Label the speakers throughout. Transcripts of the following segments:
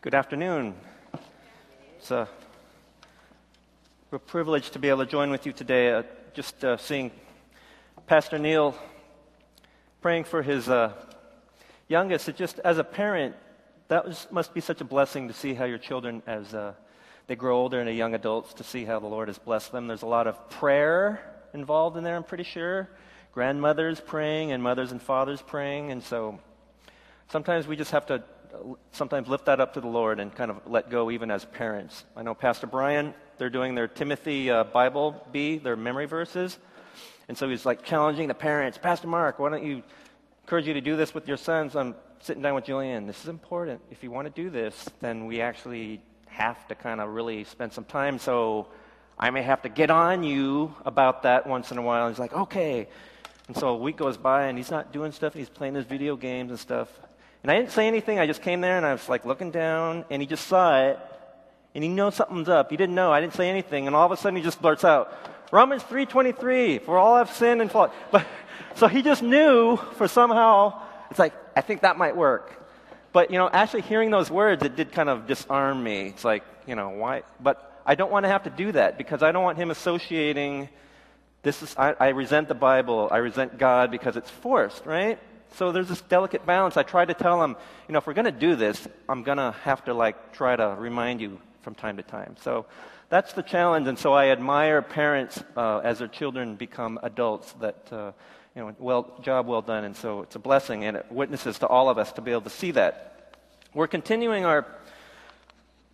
Speaker 1: Good afternoon. It's a real privilege to be able to join with you today. Uh, just uh, seeing Pastor Neil praying for his uh, youngest. It just, as a parent, that was, must be such a blessing to see how your children, as uh, they grow older and are young adults, to see how the Lord has blessed them. There's a lot of prayer involved in there, I'm pretty sure. Grandmothers praying and mothers and fathers praying. And so sometimes we just have to sometimes lift that up to the Lord and kind of let go even as parents. I know Pastor Brian, they're doing their Timothy uh, Bible Bee, their memory verses. And so he's like challenging the parents, Pastor Mark, why don't you encourage you to do this with your sons? I'm sitting down with Julian. This is important. If you want to do this, then we actually have to kind of really spend some time. So I may have to get on you about that once in a while. And he's like, okay. And so a week goes by and he's not doing stuff. He's playing his video games and stuff. And I didn't say anything. I just came there and I was like looking down, and he just saw it, and he knows something's up. He didn't know. I didn't say anything, and all of a sudden he just blurts out, Romans 3:23, for all have sinned and fallen. But so he just knew for somehow. It's like I think that might work. But you know, actually hearing those words, it did kind of disarm me. It's like you know why? But I don't want to have to do that because I don't want him associating. This is I, I resent the Bible. I resent God because it's forced, right? So there's this delicate balance. I try to tell them, you know, if we're going to do this, I'm going to have to like try to remind you from time to time. So that's the challenge. And so I admire parents uh, as their children become adults that, uh, you know, well, job well done. And so it's a blessing and it witnesses to all of us to be able to see that. We're continuing our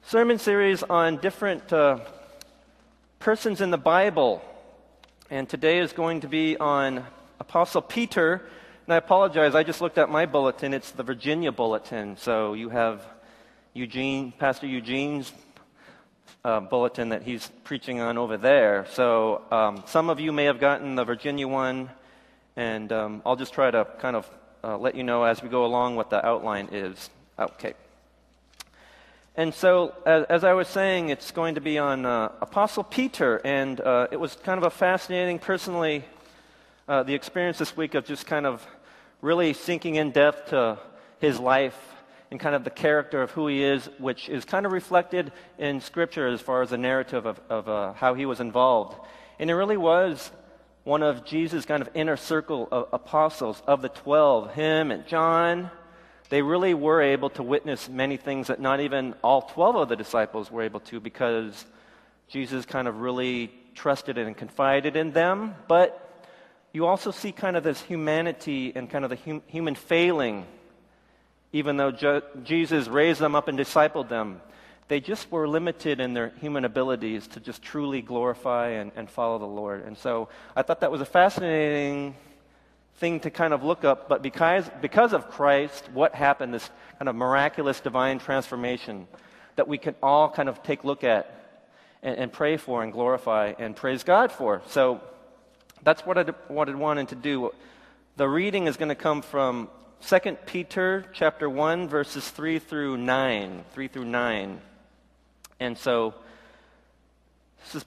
Speaker 1: sermon series on different uh, persons in the Bible. And today is going to be on Apostle Peter and I apologize, I just looked at my bulletin. It's the Virginia bulletin. So you have Eugene, Pastor Eugene's uh, bulletin that he's preaching on over there. So um, some of you may have gotten the Virginia one, and um, I'll just try to kind of uh, let you know as we go along what the outline is. Okay. And so, as, as I was saying, it's going to be on uh, Apostle Peter, and uh, it was kind of a fascinating, personally, uh, the experience this week of just kind of really sinking in depth to his life and kind of the character of who he is, which is kind of reflected in Scripture as far as the narrative of, of uh, how he was involved. And it really was one of Jesus' kind of inner circle of apostles of the 12, him and John. They really were able to witness many things that not even all 12 of the disciples were able to because Jesus kind of really trusted and confided in them. But you also see kind of this humanity and kind of the hum- human failing, even though Je- Jesus raised them up and discipled them. They just were limited in their human abilities to just truly glorify and, and follow the Lord. And so I thought that was a fascinating thing to kind of look up. But because, because of Christ, what happened, this kind of miraculous divine transformation that we can all kind of take look at and, and pray for and glorify and praise God for. So that's what I, what I wanted to do. The reading is going to come from 2 Peter chapter 1 verses 3 through 9, 3 through 9. And so this is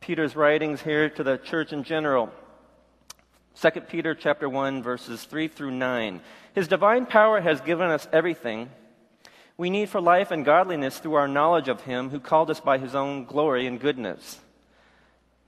Speaker 1: Peter's writings here to the church in general. 2 Peter chapter 1 verses 3 through 9. His divine power has given us everything we need for life and godliness through our knowledge of him who called us by his own glory and goodness.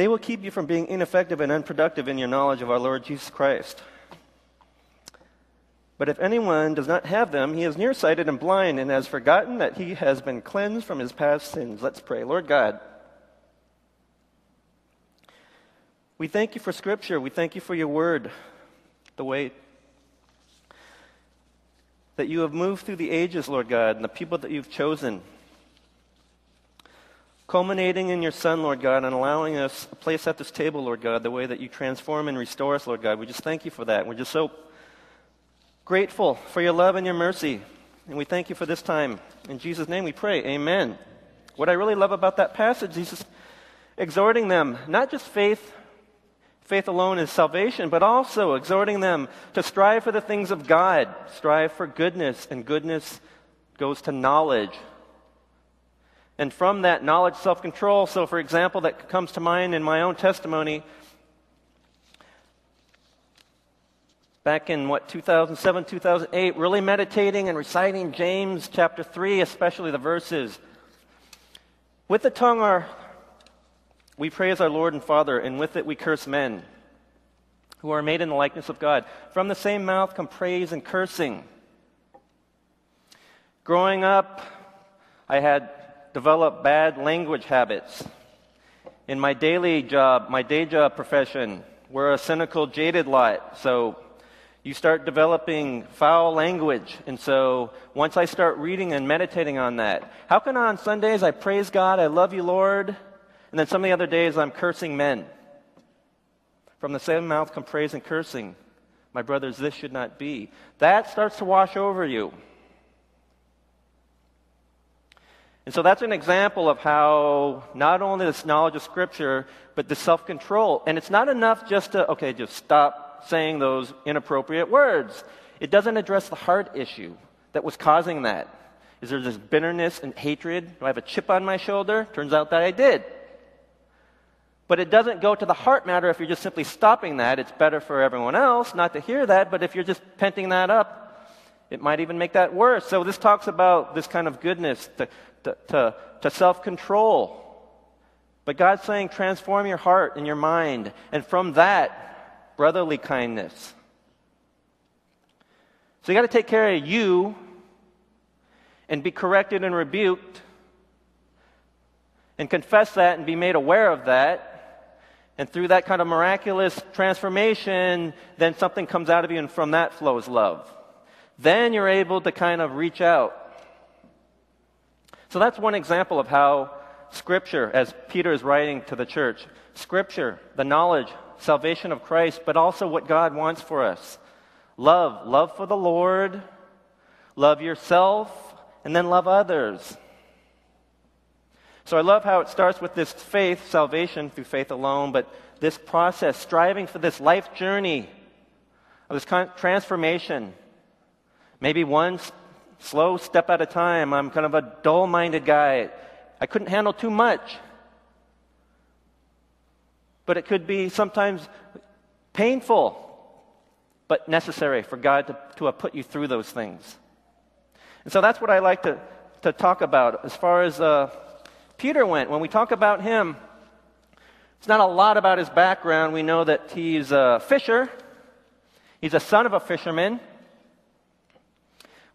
Speaker 1: They will keep you from being ineffective and unproductive in your knowledge of our Lord Jesus Christ. But if anyone does not have them, he is nearsighted and blind and has forgotten that he has been cleansed from his past sins. Let's pray. Lord God, We thank you for Scripture. We thank you for your word, the way that you have moved through the ages, Lord God, and the people that you've chosen, culminating in your Son, Lord God, and allowing us a place at this table, Lord God, the way that you transform and restore us, Lord God. We just thank you for that. We're just so grateful for your love and your mercy. And we thank you for this time. In Jesus' name we pray. Amen. What I really love about that passage, Jesus exhorting them, not just faith, faith alone is salvation, but also exhorting them to strive for the things of God, strive for goodness, and goodness goes to knowledge. And from that knowledge, self control. So, for example, that comes to mind in my own testimony. Back in what, 2007, 2008, really meditating and reciting James chapter 3, especially the verses. With the tongue, our we praise our Lord and Father, and with it we curse men who are made in the likeness of God. From the same mouth come praise and cursing. Growing up, I had developed bad language habits. In my daily job, my day job profession, we're a cynical, jaded lot. So you start developing foul language. And so once I start reading and meditating on that, how can on Sundays I praise God, I love you, Lord, and then some of the other days, I'm cursing men. From the same mouth come praise and cursing. My brothers, this should not be. That starts to wash over you. And so that's an example of how not only this knowledge of Scripture, but the self control. And it's not enough just to, okay, just stop saying those inappropriate words. It doesn't address the heart issue that was causing that. Is there this bitterness and hatred? Do I have a chip on my shoulder? Turns out that I did. But it doesn't go to the heart matter if you're just simply stopping that. It's better for everyone else not to hear that, but if you're just penting that up, it might even make that worse. So this talks about this kind of goodness to, to, to self control. But God's saying, transform your heart and your mind. And from that, brotherly kindness. So you got to take care of you and be corrected and rebuked and confess that and be made aware of that and through that kind of miraculous transformation, then something comes out of you, and from that flows love. Then you're able to kind of reach out. So that's one example of how Scripture, as Peter is writing to the church, Scripture, the knowledge, salvation of Christ, but also what God wants for us. Love, love for the Lord, love yourself, and then love others. So I love how it starts with this faith, salvation through faith alone, but this process, striving for this life journey of this transformation. Maybe one slow step at a time. I'm kind of a dull minded guy. I couldn't handle too much. But it could be sometimes painful, but necessary for God to, to put you through those things. And so that's what I like to, to talk about as far as. Uh, Peter went. When we talk about him, it's not a lot about his background. We know that he's a fisher, he's a son of a fisherman.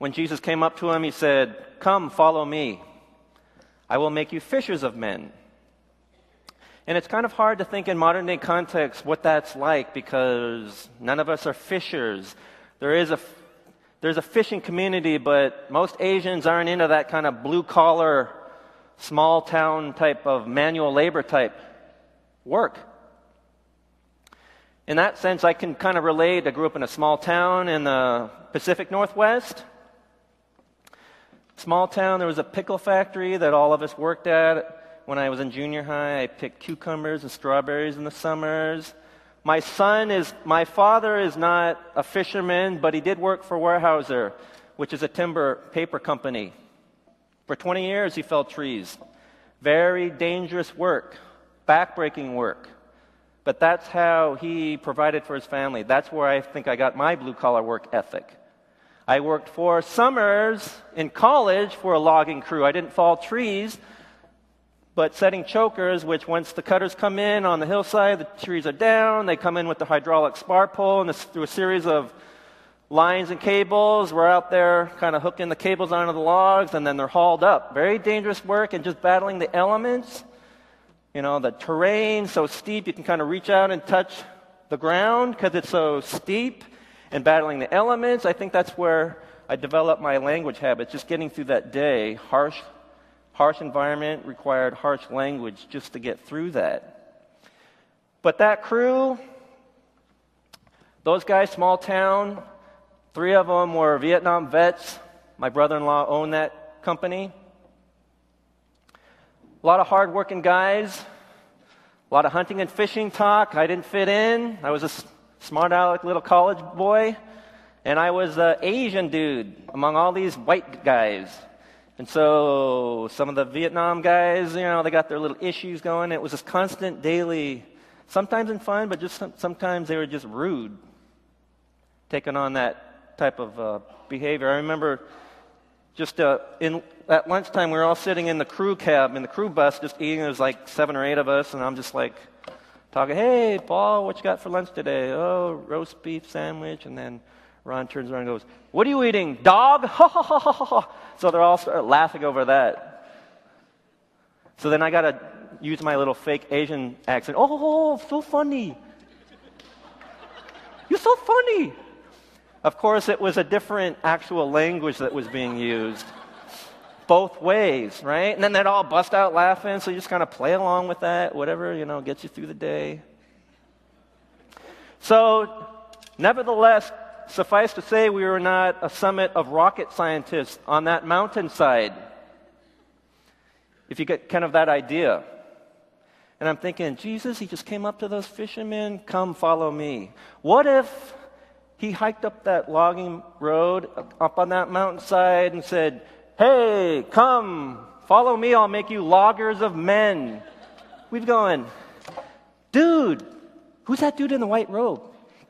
Speaker 1: When Jesus came up to him, he said, Come, follow me. I will make you fishers of men. And it's kind of hard to think in modern day context what that's like because none of us are fishers. There is a, there's a fishing community, but most Asians aren't into that kind of blue collar small town type of manual labor type work. In that sense, I can kind of relate. I grew up in a small town in the Pacific Northwest. Small town, there was a pickle factory that all of us worked at. When I was in junior high, I picked cucumbers and strawberries in the summers. My son is, my father is not a fisherman, but he did work for Weyerhaeuser, which is a timber paper company. For 20 years, he felled trees. Very dangerous work, backbreaking work. But that's how he provided for his family. That's where I think I got my blue collar work ethic. I worked for summers in college for a logging crew. I didn't fall trees, but setting chokers, which once the cutters come in on the hillside, the trees are down, they come in with the hydraulic spar pole, and this, through a series of lines and cables. We're out there kind of hooking the cables onto the logs, and then they're hauled up. Very dangerous work and just battling the elements. You know, the terrain so steep you can kind of reach out and touch the ground because it's so steep and battling the elements. I think that's where I developed my language habits, just getting through that day. Harsh, harsh environment required harsh language just to get through that. But that crew, those guys, small town, three of them were Vietnam vets. My brother in law owned that company. A lot of hardworking guys, a lot of hunting and fishing talk. I didn't fit in. I was a smart aleck little college boy, and I was an Asian dude among all these white guys. And so some of the Vietnam guys, you know, they got their little issues going. It was this constant daily, sometimes in fun, but just sometimes they were just rude, taking on that type of uh, behavior. I remember just uh, in, at lunchtime, we were all sitting in the crew cab, in the crew bus, just eating. There was like seven or eight of us, and I'm just like talking, hey, Paul, what you got for lunch today? Oh, roast beef sandwich. And then Ron turns around and goes, what are you eating? Dog? so they're all start laughing over that. So then I got to use my little fake Asian accent. Oh, so funny. You're so funny. Of course, it was a different actual language that was being used. Both ways, right? And then they'd all bust out laughing, so you just kind of play along with that, whatever, you know, gets you through the day. So, nevertheless, suffice to say, we were not a summit of rocket scientists on that mountainside. If you get kind of that idea. And I'm thinking, Jesus, he just came up to those fishermen, come follow me. What if he hiked up that logging road up on that mountainside and said, Hey, come, follow me, I'll make you loggers of men. We've going, dude, who's that dude in the white robe?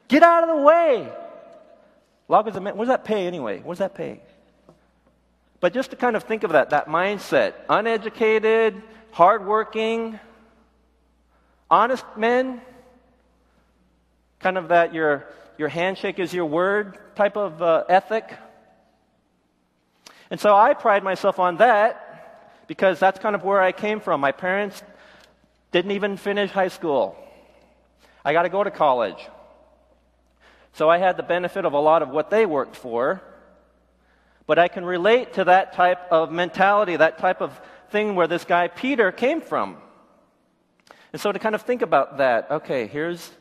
Speaker 1: Get out of the way. Loggers of men, what does that pay anyway? What does that pay? But just to kind of think of that, that mindset uneducated, hardworking, honest men, kind of that you're your handshake is your word type of uh, ethic. And so I pride myself on that because that's kind of where I came from. My parents didn't even finish high school. I got to go to college. So I had the benefit of a lot of what they worked for. But I can relate to that type of mentality, that type of thing where this guy Peter came from. And so to kind of think about that, okay, here's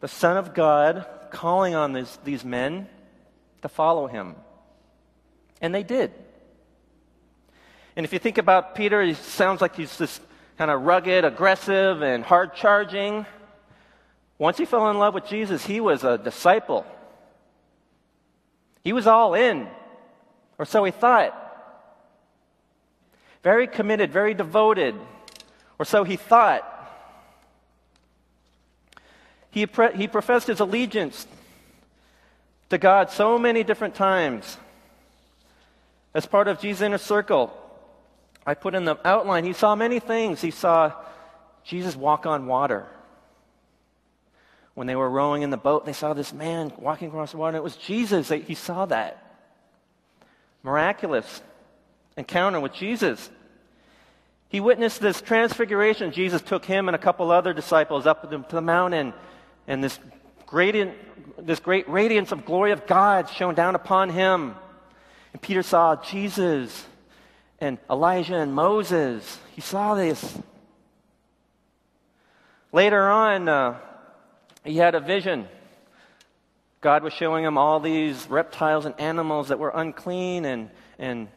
Speaker 1: the Son of God calling on this, these men to follow him. And they did. And if you think about Peter, he sounds like he's this kind of rugged, aggressive, and hard charging. Once he fell in love with Jesus, he was a disciple. He was all in, or so he thought. Very committed, very devoted, or so he thought. He, pre- he professed his allegiance to God so many different times. As part of Jesus' inner circle, I put in the outline, he saw many things. He saw Jesus walk on water. When they were rowing in the boat, they saw this man walking across the water. It was Jesus. He saw that. Miraculous encounter with Jesus. He witnessed this transfiguration. Jesus took him and a couple other disciples up to the mountain and this gradient, this great radiance of glory of God shone down upon him. And Peter saw Jesus and Elijah and Moses. He saw this. Later on, uh, he had a vision. God was showing him all these reptiles and animals that were unclean, and, and,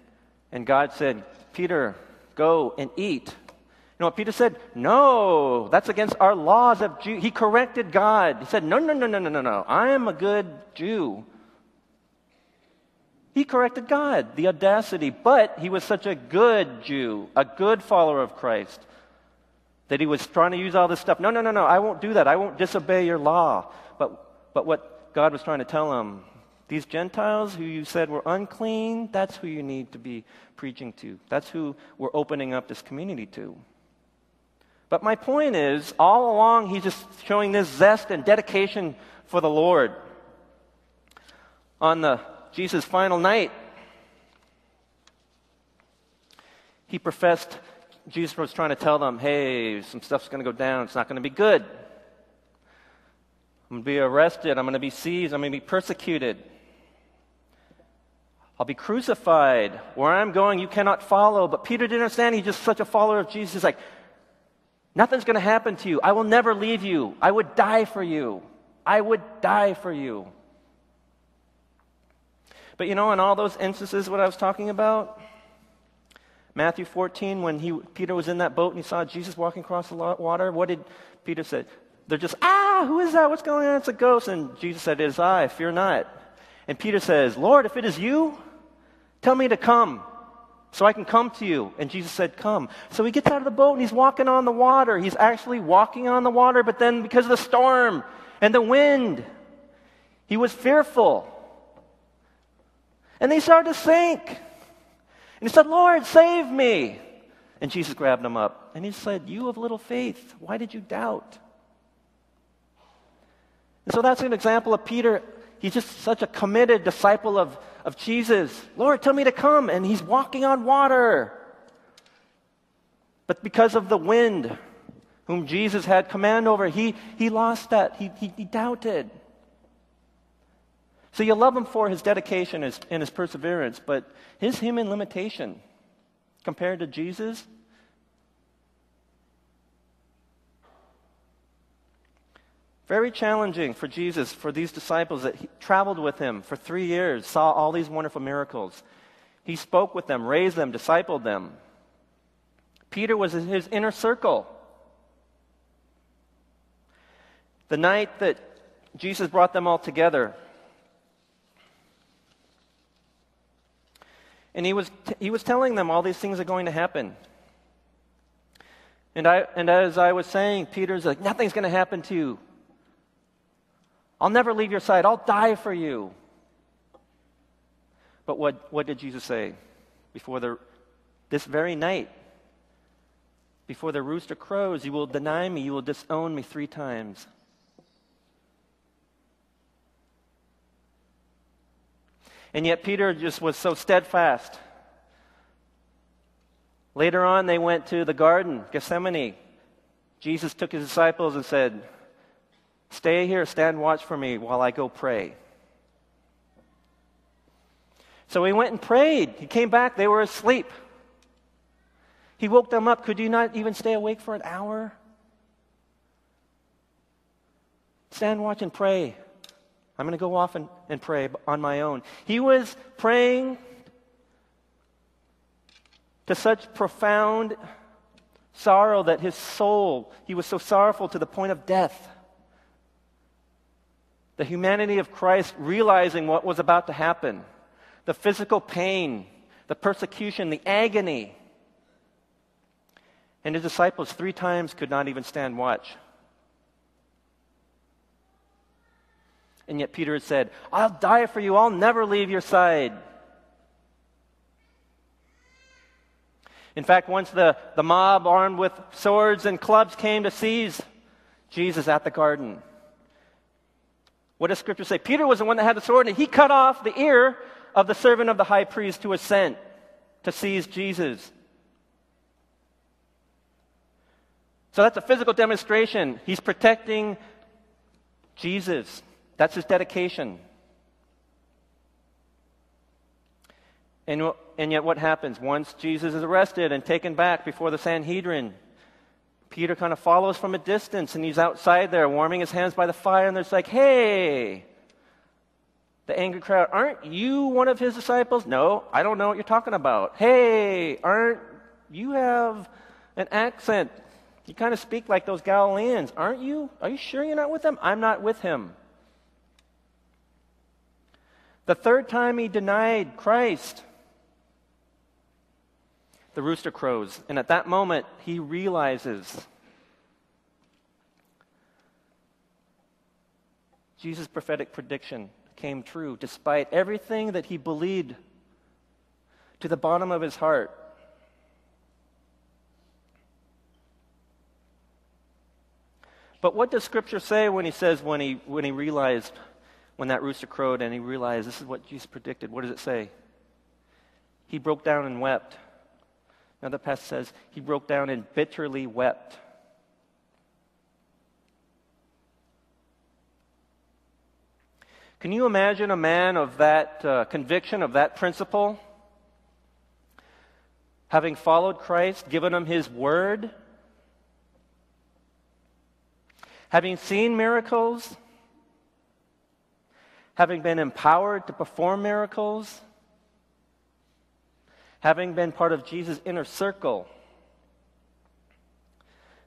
Speaker 1: and God said, Peter, go and eat. You know what Peter said? No, that's against our laws of Jew. He corrected God. He said, No, no, no, no, no, no, no. I am a good Jew. He corrected God, the audacity. But he was such a good Jew, a good follower of Christ, that he was trying to use all this stuff. No, no, no, no. I won't do that. I won't disobey your law. But, but what God was trying to tell him, these Gentiles who you said were unclean, that's who you need to be preaching to. That's who we're opening up this community to. But my point is, all along, he's just showing this zest and dedication for the Lord. On the Jesus' final night, he professed Jesus was trying to tell them, hey, some stuff's going to go down. It's not going to be good. I'm going to be arrested. I'm going to be seized. I'm going to be persecuted. I'll be crucified. Where I'm going, you cannot follow. But Peter didn't understand. He's just such a follower of Jesus. He's like, nothing's going to happen to you. I will never leave you. I would die for you. I would die for you. But you know, in all those instances, what I was talking about, Matthew 14, when he, Peter was in that boat and he saw Jesus walking across the water, what did Peter say? They're just, ah, who is that? What's going on? It's a ghost. And Jesus said, It is I, fear not. And Peter says, Lord, if it is you, tell me to come so I can come to you. And Jesus said, Come. So he gets out of the boat and he's walking on the water. He's actually walking on the water, but then because of the storm and the wind, he was fearful. And they started to sink. And he said, Lord, save me. And Jesus grabbed him up. And he said, You have little faith. Why did you doubt? And so that's an example of Peter. He's just such a committed disciple of, of Jesus. Lord, tell me to come. And he's walking on water. But because of the wind, whom Jesus had command over, he, he lost that. He, he, he doubted. So you love him for his dedication and his perseverance, but his human limitation compared to Jesus Very challenging for Jesus, for these disciples that he traveled with him for three years, saw all these wonderful miracles. He spoke with them, raised them, discipled them. Peter was in his inner circle. The night that Jesus brought them all together, and he was, t- he was telling them all these things are going to happen. And, I, and as I was saying, Peter's like, nothing's going to happen to you. I'll never leave your side. I'll die for you. But what, what did Jesus say? Before the, this very night, before the rooster crows, you will deny me, you will disown me three times. And yet Peter just was so steadfast. Later on, they went to the garden, Gethsemane. Jesus took his disciples and said, Stay here, stand watch for me while I go pray. So he went and prayed. He came back, they were asleep. He woke them up. Could you not even stay awake for an hour? Stand, watch, and pray. I'm going to go off and, and pray on my own. He was praying to such profound sorrow that his soul, he was so sorrowful to the point of death the humanity of Christ realizing what was about to happen the physical pain, the persecution, the agony. And his disciples three times could not even stand watch. And yet Peter had said, I'll die for you, I'll never leave your side. In fact, once the, the mob armed with swords and clubs came to seize Jesus at the garden, what does Scripture say? Peter was the one that had the sword, and he cut off the ear of the servant of the high priest who was sent to seize Jesus. So that's a physical demonstration. He's protecting Jesus. That's his dedication. And, and yet, what happens? Once Jesus is arrested and taken back before the Sanhedrin, Peter kind of follows from a distance and he's outside there warming his hands by the fire, and there's like, hey, the angry crowd, aren't you one of his disciples? No, I don't know what you're talking about. Hey, aren't you have an accent? You kind of speak like those Galileans, aren't you? Are you sure you're not with them? I'm not with him. The third time he denied Christ, the rooster crows. And at that moment, he realizes Jesus' prophetic prediction came true despite everything that he believed to the bottom of his heart. But what does Scripture say when he says, when he, when he realized, when that rooster crowed and he realized this is what Jesus predicted? What does it say? He broke down and wept Another passage says he broke down and bitterly wept. Can you imagine a man of that uh, conviction, of that principle, having followed Christ, given him his word, having seen miracles, having been empowered to perform miracles, having been part of Jesus' inner circle,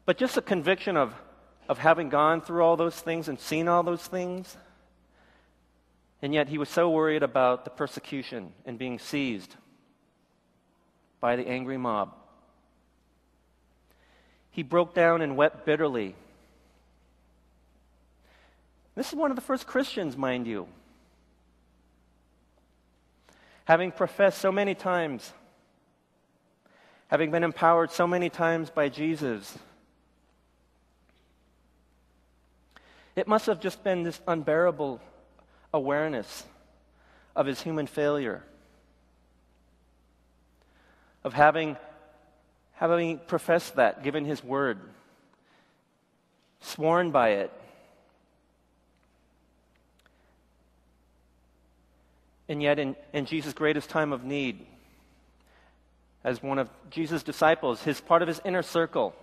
Speaker 1: but just a conviction of, of having gone through all those things and seen all those things? And yet he was so worried about the persecution and being seized by the angry mob. He broke down and wept bitterly. This is one of the first Christians, mind you. Having professed so many times, having been empowered so many times by Jesus, it must have just been this unbearable awareness of his human failure, of having, having professed that, given his word, sworn by it. And yet, in, in Jesus' greatest time of need, as one of Jesus' disciples, his part of his inner circle,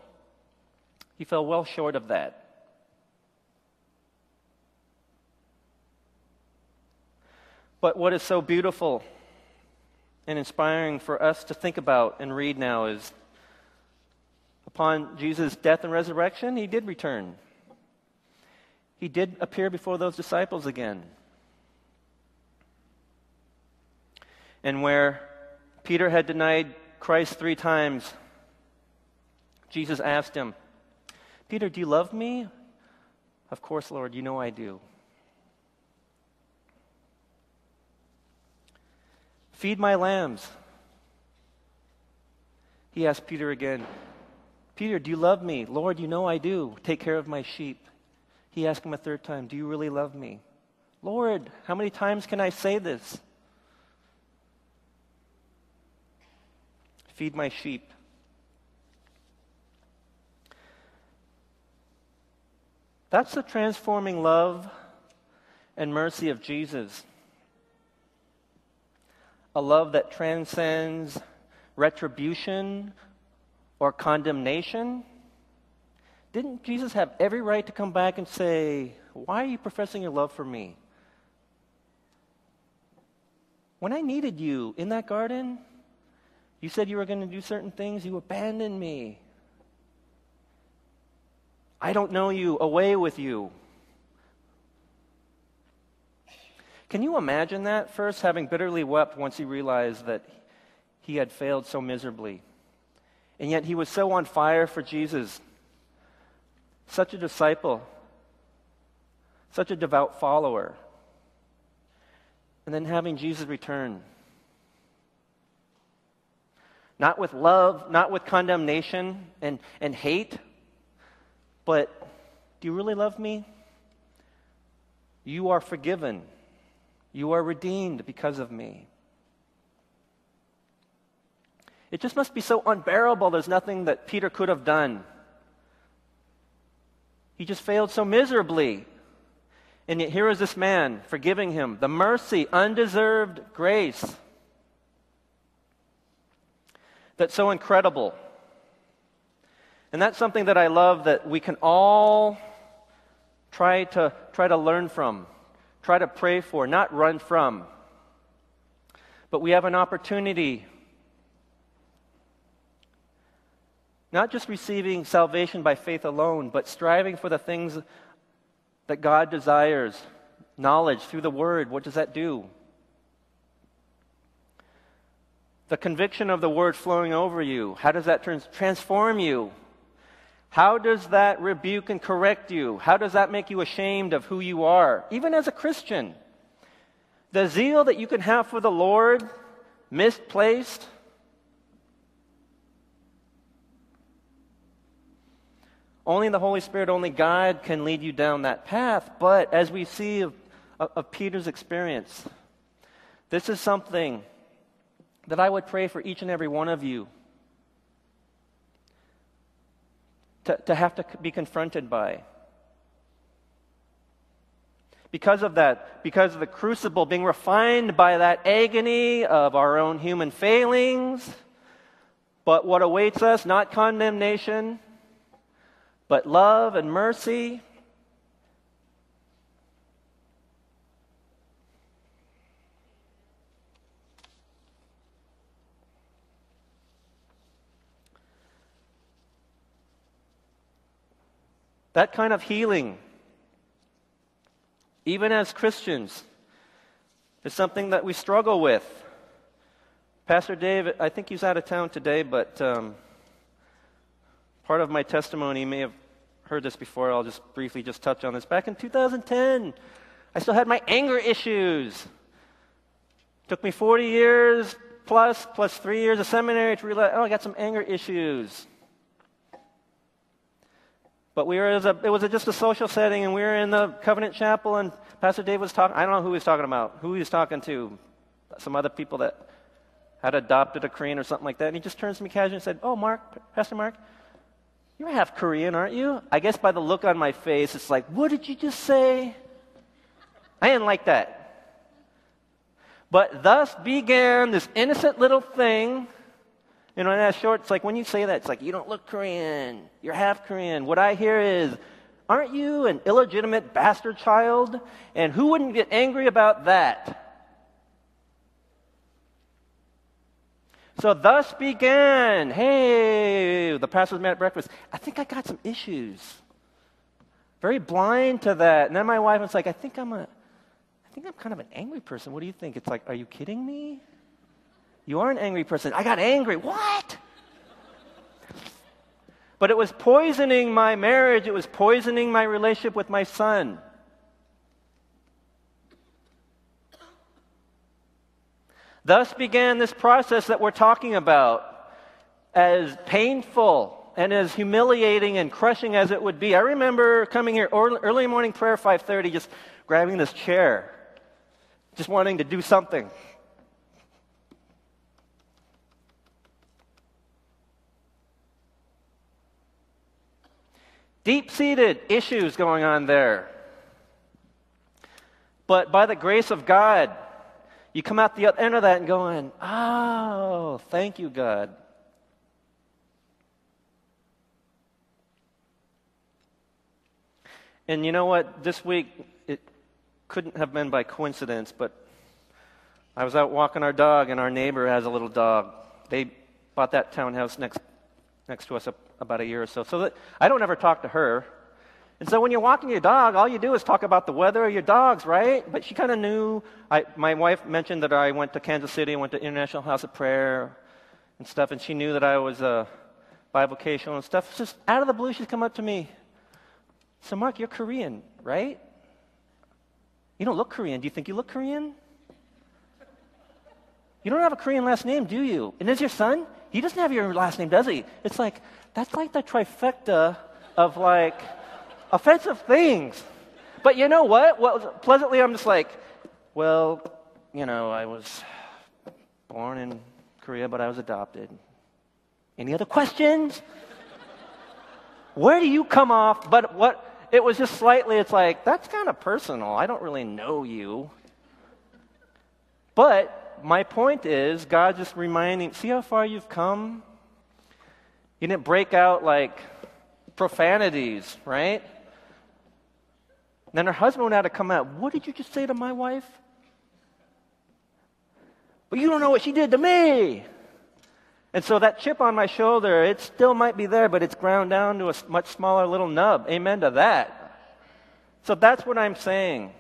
Speaker 1: he fell well short of that. But what is so beautiful and inspiring for us to think about and read now is upon Jesus' death and resurrection, he did return. He did appear before those disciples again. And where Peter had denied Christ three times, Jesus asked him, Peter, do you love me? Of course, Lord, you know I do. Feed my lambs. He asked Peter again, Peter, do you love me? Lord, you know I do. Take care of my sheep. He asked him a third time, Do you really love me? Lord, how many times can I say this? Feed my sheep. That's the transforming love and mercy of Jesus a love that transcends retribution or condemnation? Didn't Jesus have every right to come back and say, Why are you professing your love for me? When I needed you in that garden, you said you were going to do certain things, you abandoned me. I don't know you, away with you. Can you imagine that? First, having bitterly wept once he realized that he had failed so miserably. And yet he was so on fire for Jesus, such a disciple, such a devout follower. And then having Jesus return. Not with love, not with condemnation and, and hate, but do you really love me? You are forgiven. You are redeemed because of me. It just must be so unbearable. There's nothing that Peter could have done. He just failed so miserably. And yet, here is this man forgiving him the mercy, undeserved grace that's so incredible. And that's something that I love that we can all try to, try to learn from try to pray for, not run from. But we have an opportunity not just receiving salvation by faith alone, but striving for the things that God desires knowledge through the Word. What does that do? The conviction of the Word flowing over you, how does that trans- transform you? How does that rebuke and correct you? How does that make you ashamed of who you are, even as a Christian? The zeal that you can have for the Lord, misplaced, Only the Holy Spirit, only God can lead you down that path. But as we see of, of, Peter's experience, this is something that I would pray for each and every one of you to, to have to be confronted by. Because of that, because of the crucible being refined by that agony of our own human failings, but what awaits us, not condemnation, but love and mercy That kind of healing, even as Christians, is something that we struggle with. Pastor Dave, I think he's out of town today, but um, part of my testimony, may have heard this before, I'll just briefly just touch on this. Back in 2010, I still had my anger issues. Took me 40 years plus, plus three years of seminary to realize, oh, I got some anger issues. But we were, a, it was a, just a social setting, and we were in the Covenant Chapel, and Pastor Dave was talking. I don't know who he was talking about, who he was talking to, some other people that had adopted a Korean or something like that. And he just turns to me casually and said, Oh, Mark, Pastor Mark, you're half Korean, aren't you? I guess by the look on my face, it's like, What did you just say? I didn't like that. But thus began this innocent little thing you know, in that short, it's like when you say that, it's like, you don't look Korean. You're half Korean. What I hear is, aren't you an illegitimate bastard child? And who wouldn't get angry about that? So thus began, hey, the pastors met at breakfast. I think I got some issues. Very blind to that. And then my wife was like, I think I'm a, I think I'm kind of an angry person. What do you think? It's like, are you kidding me? You are an angry person. I got angry. What? But it was poisoning my marriage, it was poisoning my relationship with my son. Thus began this process that we're talking about, as painful and as humiliating and crushing as it would be. I remember coming here early morning prayer 5:30 just grabbing this chair, just wanting to do something. Deep seated issues going on there. But by the grace of God, you come out the other end of that and going, oh, thank you, God. And you know what? This week, it couldn't have been by coincidence, but I was out walking our dog, and our neighbor has a little dog. They bought that townhouse next, next to us up about a year or so. So that I don't ever talk to her. And so when you're walking your dog, all you do is talk about the weather or your dogs, right? But she kind of knew. I, my wife mentioned that I went to Kansas City, went to International House of Prayer and stuff, and she knew that I was a bivocational and stuff. Just out of the blue, she's come up to me. So, Mark, you're Korean, right? You don't look Korean. Do you think you look Korean? You don't have a Korean last name, do you? And is your son? He doesn't have your last name, does he? It's like, that's like the trifecta of like offensive things. But you know what? Pleasantly, I'm just like, well, you know, I was born in Korea, but I was adopted. Any other questions? Where do you come off? But what? It was just slightly, it's like, that's kind of personal. I don't really know you. But my point is, God just reminding, see how far you've come? You didn't break out like profanities, right? then her husband would have to come out. What did you just say to my wife? But you don't know what she did to me. And so that chip on my shoulder, it still might be there, but it's ground down to a much smaller little nub. Amen to that. So that's what I'm saying.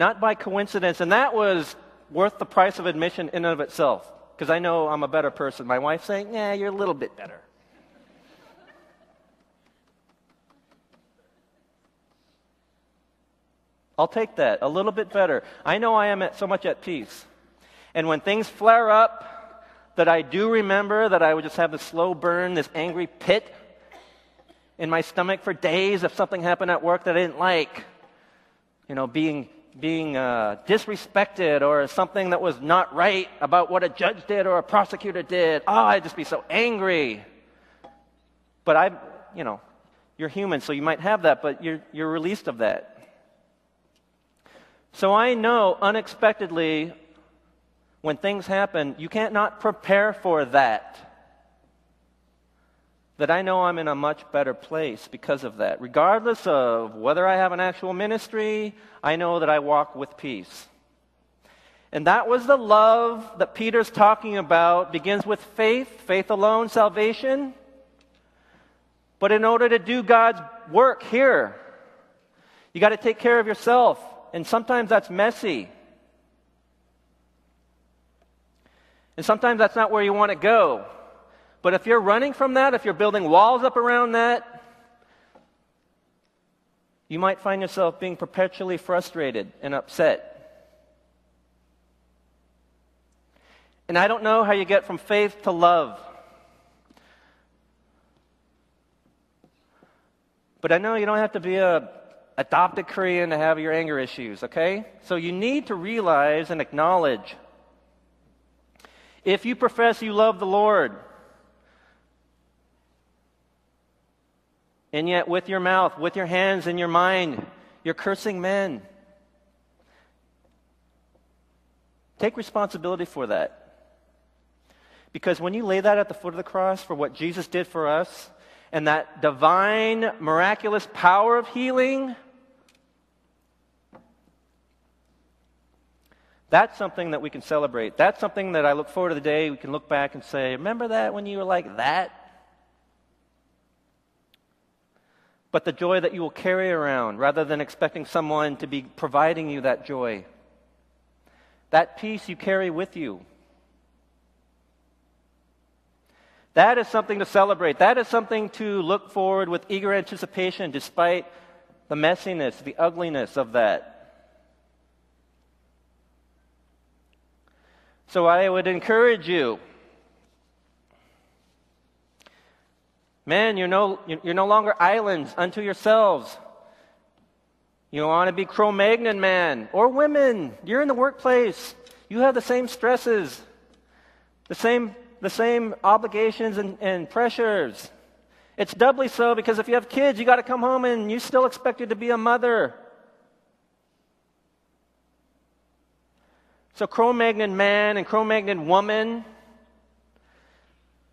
Speaker 1: Not by coincidence. And that was worth the price of admission in and of itself because I know I'm a better person. My wife's saying, yeah, you're a little bit better. I'll take that. A little bit better. I know I am at, so much at peace. And when things flare up, that I do remember that I would just have this slow burn, this angry pit in my stomach for days if something happened at work that I didn't like. You know, being being uh, disrespected or something that was not right about what a judge did or a prosecutor did. Oh, I'd just be so angry. But I, you know, you're human, so you might have that, but you're, you're released of that. So I know unexpectedly when things happen, you can't not prepare for that. That I know I'm in a much better place because of that. Regardless of whether I have an actual ministry, I know that I walk with peace. And that was the love that Peter's talking about. Begins with faith, faith alone, salvation. But in order to do God's work here, you got to take care of yourself. And sometimes that's messy. And sometimes that's not where you want to go. But if you're running from that, if you're building walls up around that, you might find yourself being perpetually frustrated and upset. And I don't know how you get from faith to love. But I know you don't have to be a adopted Korean to have your anger issues, okay? So you need to realize and acknowledge if you profess you love the Lord, and yet with your mouth, with your hands and your mind, you're cursing men. Take responsibility for that. Because when you lay that at the foot of the cross for what Jesus did for us, and that divine, miraculous power of healing, that's something that we can celebrate. That's something that I look forward to the day we can look back and say, Remember that when you were like that? But the joy that you will carry around rather than expecting someone to be providing you that joy. That peace you carry with you. That is something to celebrate. That is something to look forward with eager anticipation despite the messiness, the ugliness of that. So I would encourage you. Men, you're no, you're no longer islands unto yourselves. You want to be Cro Magnon man or women. You're in the workplace. You have the same stresses, the same the same obligations and, and pressures. It's doubly so because if you have kids, you got to come home and you still expected to be a mother. So, Cro Magnon man and Cro Magnon woman,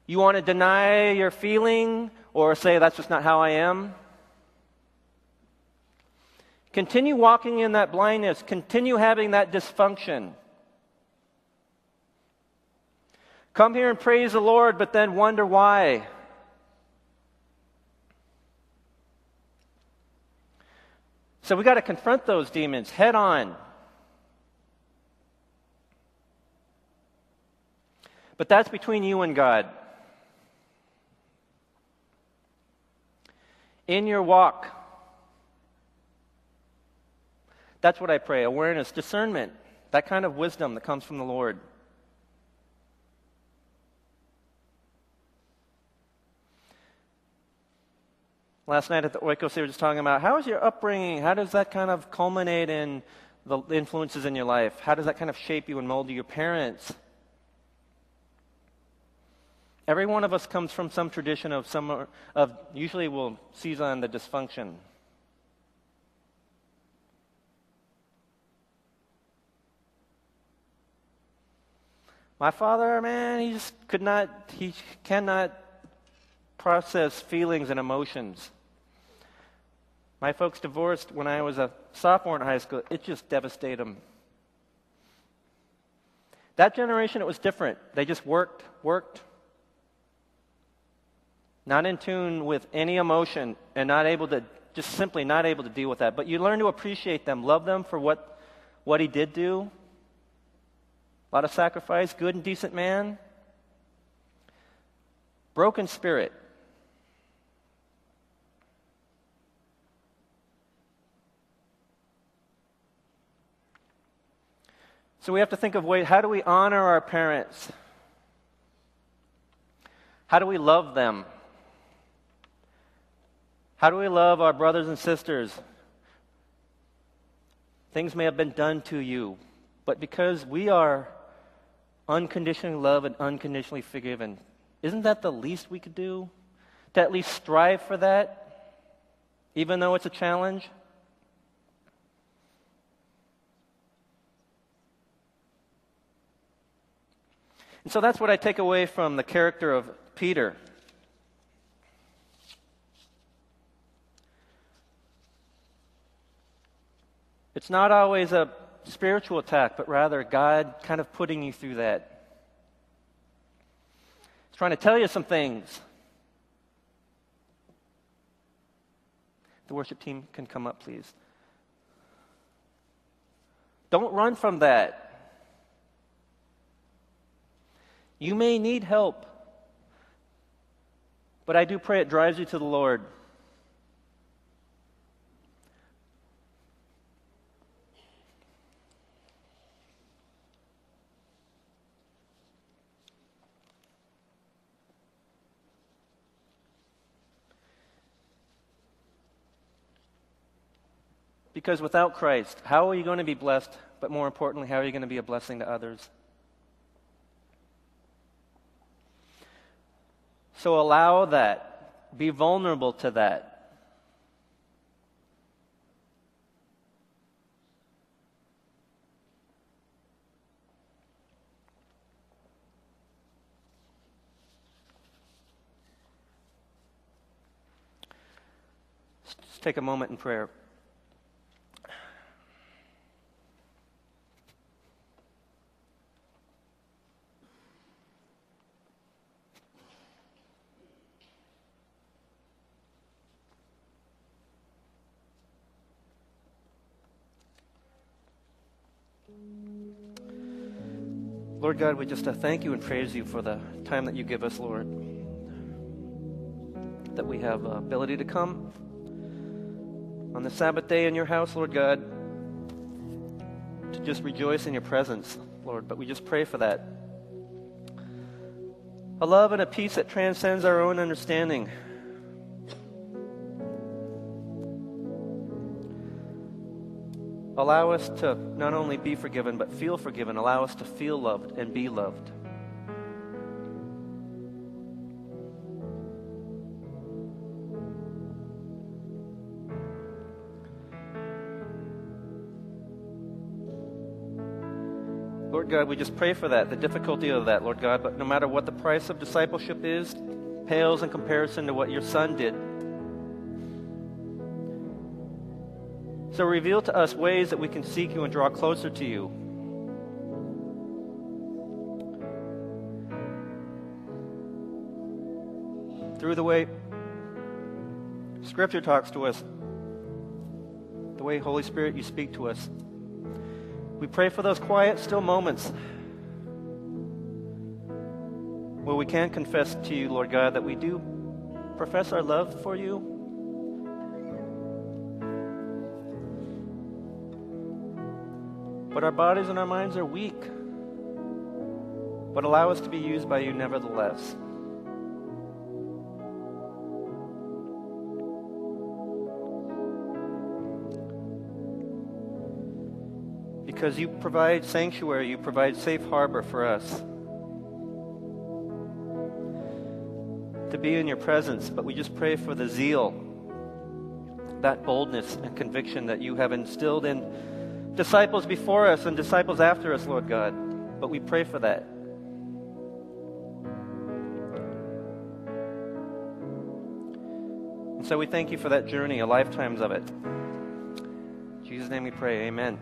Speaker 1: you want to deny your feeling or say that's just not how I am? Continue walking in that blindness, continue having that dysfunction. Come here and praise the Lord, but then wonder why. So we got to confront those demons head on. But that's between you and God. In your walk, that's what I pray awareness, discernment, that kind of wisdom that comes from the Lord. Last night at the Oikos, they were just talking about how is your upbringing? How does that kind of culminate in the influences in your life? How does that kind of shape you and mold you? Your parents. Every one of us comes from some tradition of some of usually we'll seize on the dysfunction. My father, man, he just could not, he cannot process feelings and emotions. My folks divorced when I was a sophomore in high school. It just devastated them. That generation, it was different. They just worked, worked, not in tune with any emotion, and not able to, just simply not able to deal with that. But you learn to appreciate them, love them for what, what he did do. A lot of sacrifice, good and decent man. Broken spirit. So we have to think of ways how do we honor our parents? How do we love them? How do we love our brothers and sisters? Things may have been done to you, but because we are unconditionally loved and unconditionally forgiven, isn't that the least we could do? to at least strive for that, even though it's a challenge? And so that's what I take away from the character of Peter. It's not always a spiritual attack, but rather God kind of putting you through that. He's trying to tell you some things. The worship team can come up, please. Don't run from that. You may need help, but I do pray it drives you to the Lord. Because without Christ, how are you going to be blessed? But more importantly, how are you going to be a blessing to others? So allow that. Be vulnerable to that. Let's take a moment in prayer. Lord God, we just uh, thank you and praise you for the time that you give us, Lord. That we have uh, ability to come on the Sabbath day in your house, Lord God, to just rejoice in your presence, Lord. But we just pray for that. A love and a peace that transcends our own understanding. Allow us to not only be forgiven, but feel forgiven. Allow us to feel loved and be loved. Lord God, we just pray for that, the difficulty of that, Lord God. But no matter what the price of discipleship is, pales in comparison to what your Son did So reveal to us ways that we can seek you and draw closer to you. Through the way Scripture talks to us, the way, Holy Spirit, you speak to us. We pray for those quiet, still moments where we can confess to you, Lord God, that we do profess our love for you But our bodies and our minds are weak. But allow us to be used by you nevertheless. Because you provide sanctuary, you provide safe harbor for us. To be in your presence, but we just pray for the zeal, that boldness and conviction that you have instilled in disciples before us and disciples after us, Lord God. But we pray for that. And so we thank you for that journey, a lifetimes of it. In Jesus' name we pray. Amen.